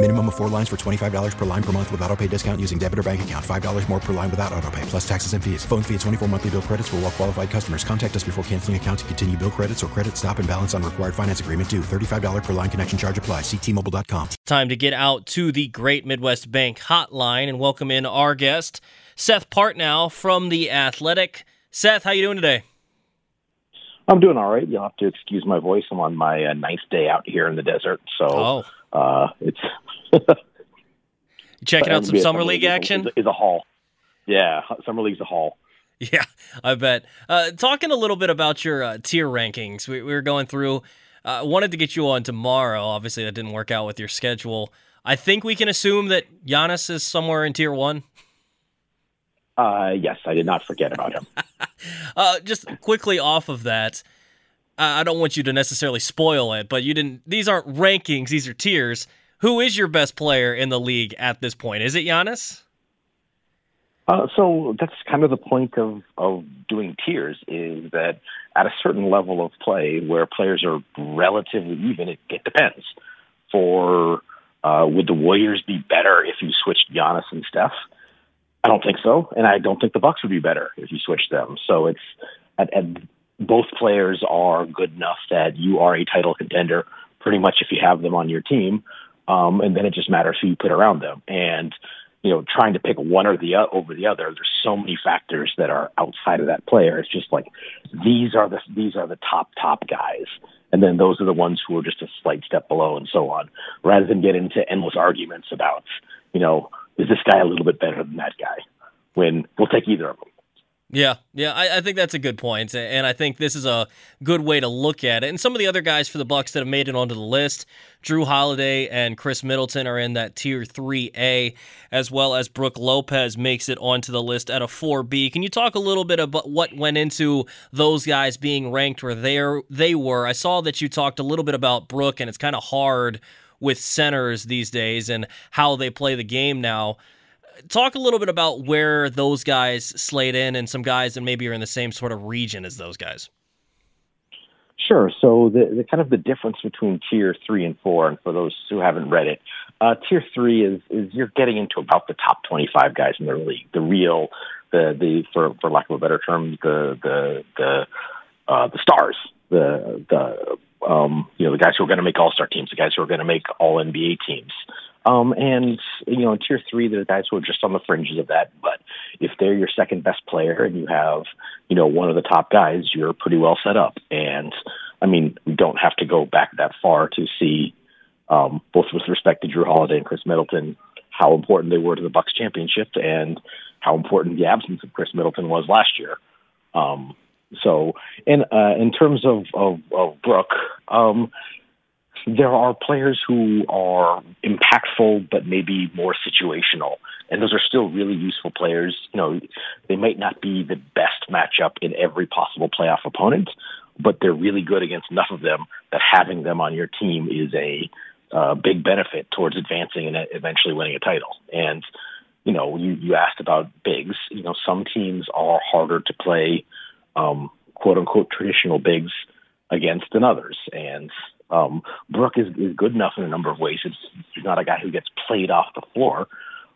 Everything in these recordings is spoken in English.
Minimum of four lines for $25 per line per month with auto pay discount using debit or bank account. $5 more per line without auto pay, plus taxes and fees. Phone fee at 24 monthly bill credits for all well qualified customers. Contact us before canceling account to continue bill credits or credit stop and balance on required finance agreement due. $35 per line connection charge apply. Ctmobile.com. Time to get out to the Great Midwest Bank hotline and welcome in our guest, Seth Partnow from The Athletic. Seth, how you doing today? I'm doing all right. You'll have to excuse my voice. I'm on my uh, ninth day out here in the desert, so Oh, uh, it's you checking out some NBA summer league action? Is a, is a haul. Yeah, summer league's a haul. Yeah, I bet. Uh, talking a little bit about your uh, tier rankings, we, we were going through. Uh, wanted to get you on tomorrow. Obviously, that didn't work out with your schedule. I think we can assume that Giannis is somewhere in tier one. Uh, yes, I did not forget about him. Uh, just quickly off of that, I I don't want you to necessarily spoil it, but you didn't. These aren't rankings; these are tiers. Who is your best player in the league at this point? Is it Giannis? Uh, so that's kind of the point of, of doing tiers is that at a certain level of play where players are relatively even, it, it depends. For uh, would the Warriors be better if you switched Giannis and Steph? I don't think so, and I don't think the Bucks would be better if you switched them. So it's at, at both players are good enough that you are a title contender pretty much if you have them on your team, um, and then it just matters who you put around them. And you know, trying to pick one or the o- over the other. There's so many factors that are outside of that player. It's just like these are the these are the top top guys, and then those are the ones who are just a slight step below, and so on. Rather than get into endless arguments about, you know, is this guy a little bit better than that guy? When we'll take either of them. Yeah, yeah, I, I think that's a good point, and I think this is a good way to look at it. And some of the other guys for the Bucks that have made it onto the list, Jrue Holiday and Khris Middleton are in that tier three A, as well as Brook Lopez makes it onto the list at a four B. Can you talk a little bit about what went into those guys being ranked where they they were? I saw that you talked a little bit about Brooke, and it's kind of hard with centers these days and how they play the game now talk a little bit about where those guys slate in and some guys that maybe are in the same sort of region as those guys. Sure. So the, the kind of the difference between tier three and four, and for those who haven't read it, uh, tier three is is you're getting into about the top 25 guys in the league, the real, the the for for lack of a better term, the the the uh, the stars, the the um, you know the guys who are going to make all star teams, the guys who are going to make all NBA teams. Um, and you know, in tier three, there are guys who are just on the fringes of that. But if they're your second best player and you have, you know, one of the top guys, you're pretty well set up. And I mean, we don't have to go back that far to see, um, both with respect to Jrue Holiday and Khris Middleton, how important they were to the Bucks championship and how important the absence of Khris Middleton was last year. Um, so, in uh, in terms of of, of Brook, um, there are players who are impactful but maybe more situational. And those are still really useful players. You know they might not be the best matchup in every possible playoff opponent but they're really good against enough of them that having them on your team is a uh, big benefit towards advancing and eventually winning a title. And you know you you asked about bigs. You know some teams are harder to play um quote unquote traditional bigs against than others. And um, Brook is, is good enough in a number of ways. It's, he's not a guy who gets played off the floor,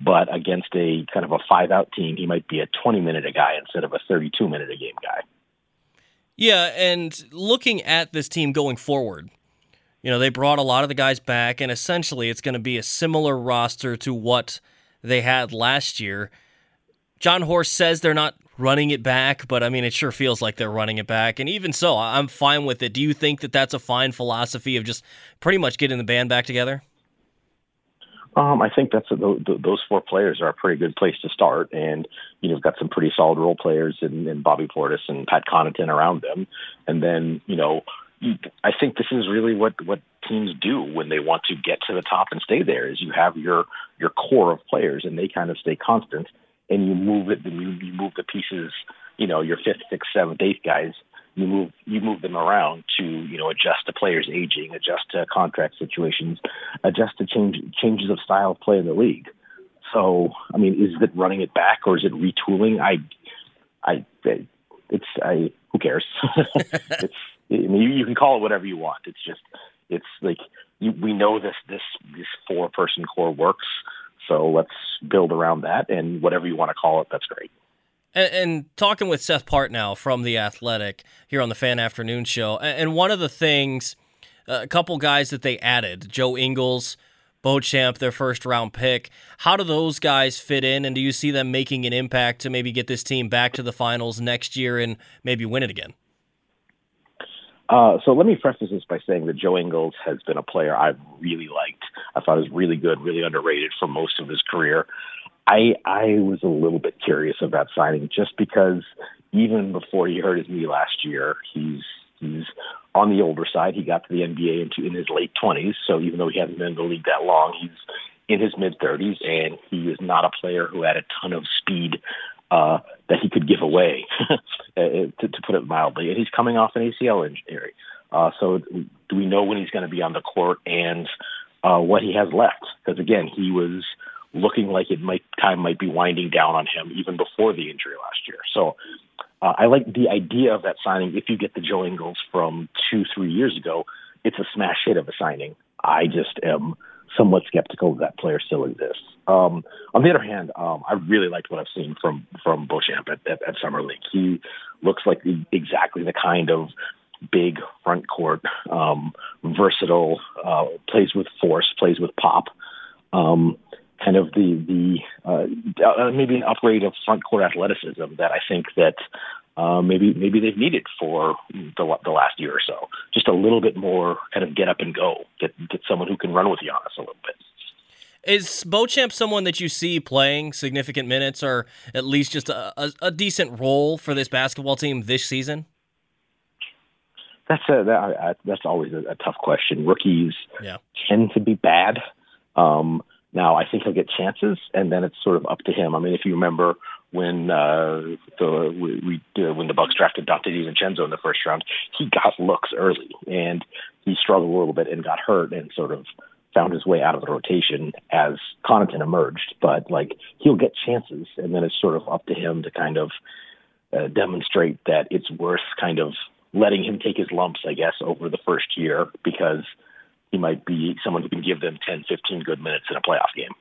but against a kind of a five out team, he might be a 20 minute a guy instead of a 32 minute a game guy. Yeah, and looking at this team going forward, you know, they brought a lot of the guys back, and essentially it's going to be a similar roster to what they had last year. Jon Horst says they're not running it back, but I mean, it sure feels like they're running it back. And even so, I'm fine with it. Do you think that that's a fine philosophy of just pretty much getting the band back together? Um, I think that's a, those four players are a pretty good place to start, and you know, we've got some pretty solid role players in, in Bobby Portis and Pat Connaughton around them, and then you know, I think this is really what what teams do when they want to get to the top and stay there. Is you have your your core of players, and they kind of stay constant, and you move it, you, you move the pieces, you know, your fifth, sixth, seventh, eighth guys you move you move them around to you know adjust to players aging, adjust to contract situations, adjust to change changes of style of play in the league. So I mean, is it running it back or is it retooling? I I it's I who cares? it's I mean, you, you can call it whatever you want. It's just it's like you, we know this this this four person core works. So let's build around that, and whatever you want to call it, that's great. And, and, talking with Seth Partnow from The Athletic here on the Fan Afternoon Show, and one of the things, uh, a couple guys that they added, Joe Ingles, Beauchamp, their first round pick. How do those guys fit in, and do you see them making an impact to maybe get this team back to the finals next year and maybe win it again? Uh, so let me preface this by saying that Joe Ingles has been a player I've really liked. I thought was really good, really underrated for most of his career. I I was a little bit curious about signing just because even before he hurt his knee last year, he's he's on the older side. He got to the NBA into in his late twenties, so even though he hasn't been in the league that long, he's in his mid thirties, and he is not a player who had a ton of speed uh, that he could give away, uh, to, to put it mildly. And he's coming off an ACL injury, uh, so do we know when he's going to be on the court and uh, what he has left? Because again, he was looking like it might time might be winding down on him even before the injury last year. So uh, I like the idea of that signing. If you get the Joe Ingles from two three years ago, it's a smash hit of a signing. I just am somewhat skeptical that, that player still exists. Um, on the other hand, um, I really liked what I've seen from from Beauchamp at, at, at Summer League. He looks like the, exactly the kind of big front court, um, versatile, uh, plays with force, plays with pop. Um, kind of the the uh, uh, maybe an upgrade of front court athleticism that I think that uh, maybe maybe they've needed for the, the last year or so. Just a little bit more kind of get up and go. Get get someone who can run with Giannis a little bit. Is Beauchamp someone that you see playing significant minutes or at least just a, a, a decent role for this basketball team this season? That's a that, that's always a, a tough question. Rookies yeah. tend to be bad. Um, now, I think he'll get chances, and then it's sort of up to him. I mean, if you remember when uh, the we, we uh, when the Bucks drafted Donte DiVincenzo in the first round, he got looks early, and he struggled a little bit and got hurt, and sort of found his way out of the rotation as Connaughton emerged. But like he'll get chances, and then it's sort of up to him to kind of uh, demonstrate that it's worth kind of letting him take his lumps, I guess, over the first year because he might be someone who can give them 10, 15 good minutes in a playoff game.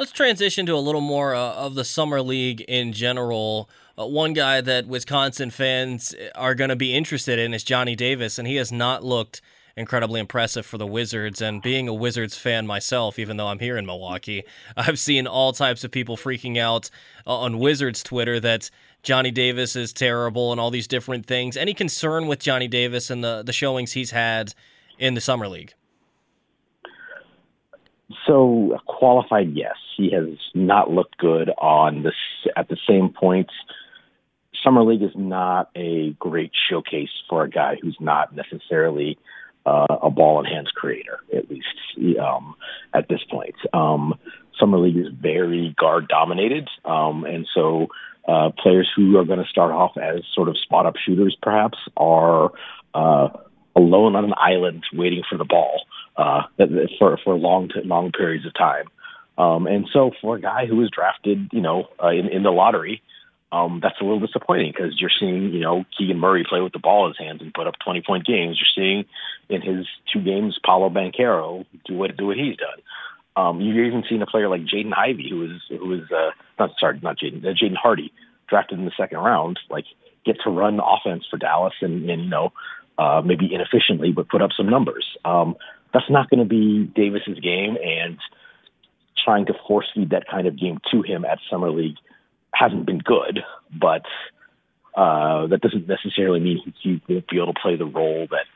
Let's transition to a little more uh, of the summer league in general. Uh, one guy that Wisconsin fans are going to be interested in is Johnny Davis, and he has not looked incredibly impressive for the Wizards. And being a Wizards fan myself, even though I'm here in Milwaukee, I've seen all types of people freaking out uh, on Wizards Twitter that Johnny Davis is terrible and all these different things. Any concern with Johnny Davis and the, the showings he's had in the summer league? So qualified, yes. He has not looked good on this at the same points. Summer league is not a great showcase for a guy who's not necessarily uh, a ball and hands creator, at least um, at this point. Um, summer league is very guard dominated, um, and so uh, players who are going to start off as sort of spot up shooters, perhaps, are uh, alone on an island waiting for the ball uh, for for long long periods of time. Um, and so for a guy who was drafted, you know, uh, in, in the lottery, um, that's a little disappointing because you're seeing, you know, Keegan Murray play with the ball in his hands and put up 20 point games. You're seeing in his two games Paolo Banchero do what do what he's done. Um, you're even seeing a player like Jaden Ivey, who is who is uh, not sorry, not Jaden, uh, Jaden Hardy, drafted in the second round, like get to run offense for Dallas and, and you know uh, maybe inefficiently, but put up some numbers. Um, that's not going to be Davis's game, and trying to force feed that kind of game to him at summer league hasn't been good, but uh, that doesn't necessarily mean he, won't be able to play the role that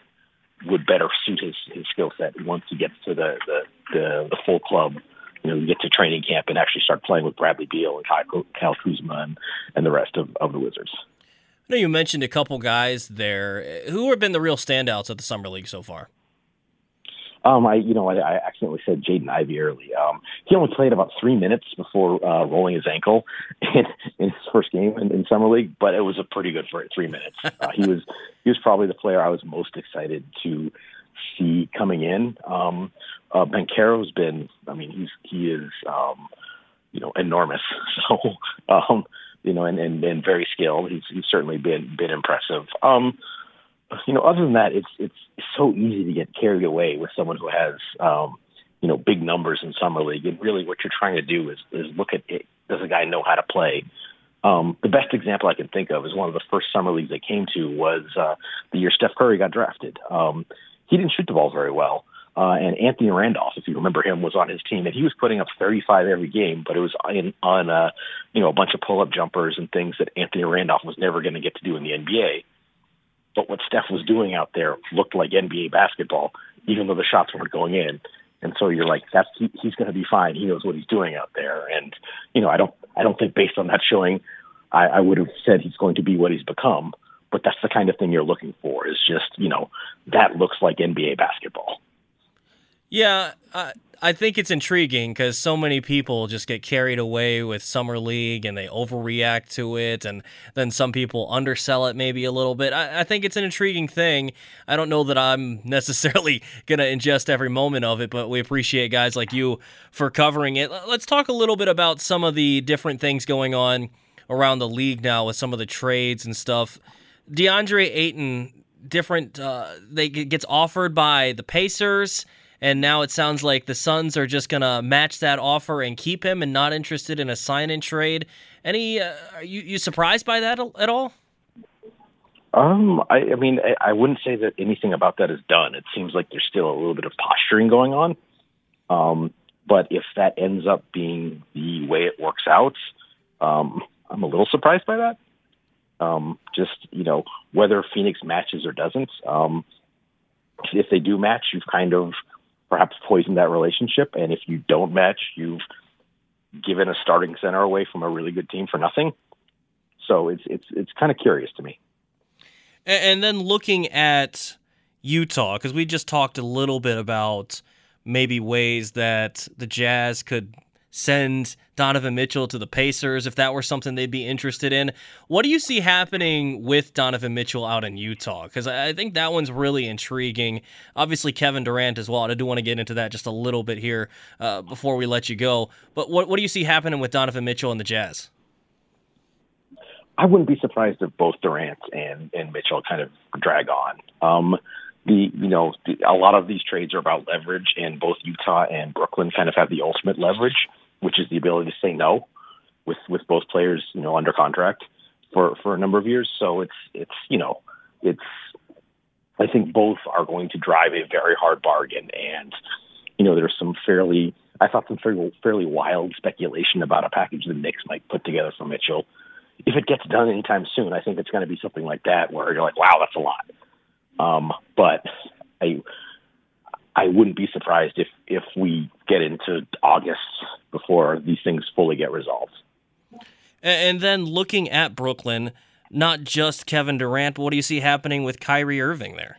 would better suit his, his skill set once he gets to the, the, the, the full club. You know, get to training camp and actually start playing with Bradley Beal and Kyle, Kyle Kuzma and, and the rest of, of the Wizards. I know you mentioned a couple guys there. Who have been the real standouts at the summer league so far? Um, I, you know, I, I accidentally said Jaden Ivey early. Um, he only played about three minutes before uh, rolling his ankle in, in his first game in, in summer league, but it was a pretty good for three minutes. Uh, he was he was probably the player I was most excited to see coming in. Um, uh, Banchero's been, I mean, he's he is, um, you know, enormous. So, um, you know, and, and and very skilled. He's he's certainly been been impressive. Um, you know, other than that, it's it's so easy to get carried away with someone who has um, you know big numbers in summer league. And really, what you're trying to do is is look at it. Does a guy know how to play? Um, the best example I can think of is one of the first summer leagues I came to was uh, the year Steph Curry got drafted. Um, he didn't shoot the ball very well. Uh, and Anthony Randolph, if you remember him, was on his team, and he was putting up 35 every game, but it was in, on uh, you know a bunch of pull-up jumpers and things that Anthony Randolph was never going to get to do in the NBA. But what Steph was doing out there looked like NBA basketball, even though the shots weren't going in. And so you're like, that's he, he's going to be fine. He knows what he's doing out there. And you know, I don't, I don't think based on that showing, I, I would have said he's going to be what he's become. But that's the kind of thing you're looking for. Is just you know, that looks like NBA basketball. Yeah, I think it's intriguing because so many people just get carried away with summer league and they overreact to it, and then some people undersell it maybe a little bit. I, I think it's an intriguing thing. I don't know that I'm necessarily gonna ingest every moment of it, but we appreciate guys like you for covering it. Let's talk a little bit about some of the different things going on around the league now with some of the trades and stuff. DeAndre Ayton, different. Uh, they gets offered by the Pacers and now it sounds like the Suns are just gonna match that offer and keep him, and not interested in a sign and trade. Any? Uh, are you you surprised by that at all? Um, I, I mean, I, I wouldn't say that anything about that is done. It seems like there's still a little bit of posturing going on. Um, but if that ends up being the way it works out, um, I'm a little surprised by that. Um, just you know, whether Phoenix matches or doesn't. Um, if they do match, you've kind of perhaps poison that relationship. And if you don't match, you've given a starting center away from a really good team for nothing. So it's it's it's kind of curious to me. And then looking at Utah, because we just talked a little bit about maybe ways that the Jazz could send Donovan Mitchell to the Pacers if that were something they'd be interested in. What do you see happening with Donovan Mitchell out in Utah? Because I think that one's really intriguing. Obviously, Kevin Durant as well. I do want to get into that just a little bit here uh, before we let you go. But what, what do you see happening with Donovan Mitchell and the Jazz? I wouldn't be surprised if both Durant and, and Mitchell kind of drag on. Um, the you know the, a lot of these trades are about leverage, and both Utah and Brooklyn kind of have the ultimate leverage which is the ability to say no with with both players, you know, under contract for for a number of years. So it's it's you know it's I think both are going to drive a very hard bargain, and you know there's some fairly I thought some fairly fairly wild speculation about a package the Knicks might put together for Mitchell. If it gets done anytime soon, I think it's going to be something like that where you're like, wow, that's a lot. Um, but I I wouldn't be surprised if if we get into August before these things fully get resolved. And then looking at Brooklyn, not just Kevin Durant, what do you see happening with Kyrie Irving there?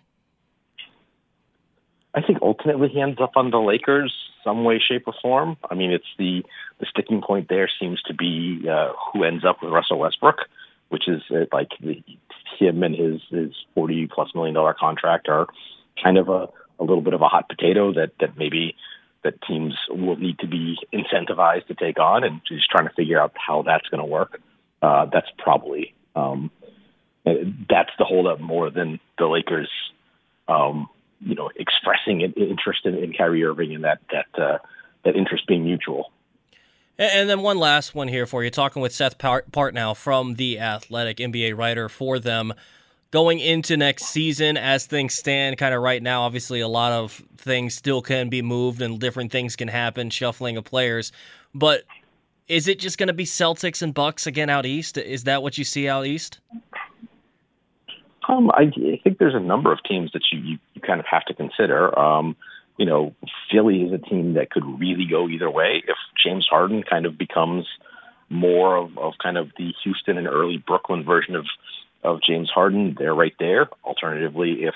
I think ultimately he ends up on the Lakers some way, shape, or form. I mean, it's the the sticking point there seems to be uh, who ends up with Russell Westbrook, which is uh, like the, him and his his forty plus million dollar contract are kind of a a little bit of a hot potato that that maybe that teams will need to be incentivized to take on, and just trying to figure out how that's going to work. Uh, that's probably um, that's the holdup more than the Lakers, um, you know, expressing an interest in, in Kyrie Irving and that that uh, that interest being mutual. And then one last one here for you, talking with Seth Partnow from the Athletic NBA writer for them going into next season as things stand kind of right now obviously a lot of things still can be moved and different things can happen shuffling of players but is it just going to be Celtics and Bucks again out east? Is that what you see out east? Um, I, I think there's a number of teams that you, you, you kind of have to consider. Um, you know, Philly is a team that could really go either way. If James Harden kind of becomes more of, of kind of the Houston and early Brooklyn version of of James Harden, they're right there. Alternatively, if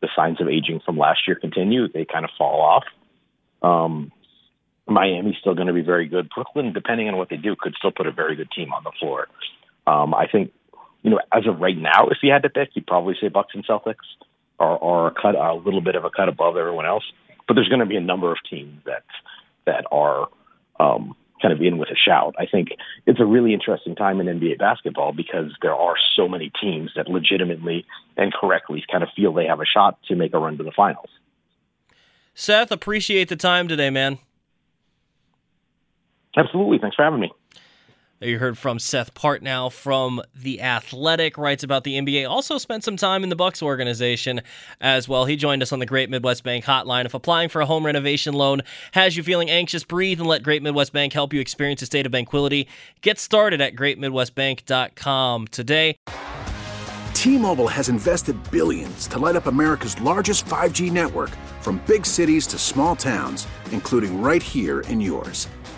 the signs of aging from last year continue, they kind of fall off. Um, Miami's still going to be very good. Brooklyn, depending on what they do, could still put a very good team on the floor. Um, I think, you know, as of right now, if you had to pick, you'd probably say Bucks and Celtics are, are a cut a little bit of a cut above everyone else. But there's going to be a number of teams that that are um, kind of in with a shout. I think it's a really interesting time in NBA basketball because there are so many teams that legitimately and correctly kind of feel they have a shot to make a run to the finals. Seth, appreciate the time today, man. Absolutely. Thanks for having me. You heard from Seth Partnow from The Athletic, writes about the NBA. Also spent some time in the Bucks organization as well. He joined us on the Great Midwest Bank hotline. If applying for a home renovation loan has you feeling anxious, breathe and let Great Midwest Bank help you experience a state of tranquility. Get started at greatmidwestbank.com today. T-Mobile has invested billions to light up America's largest 5G network from big cities to small towns, including right here in yours.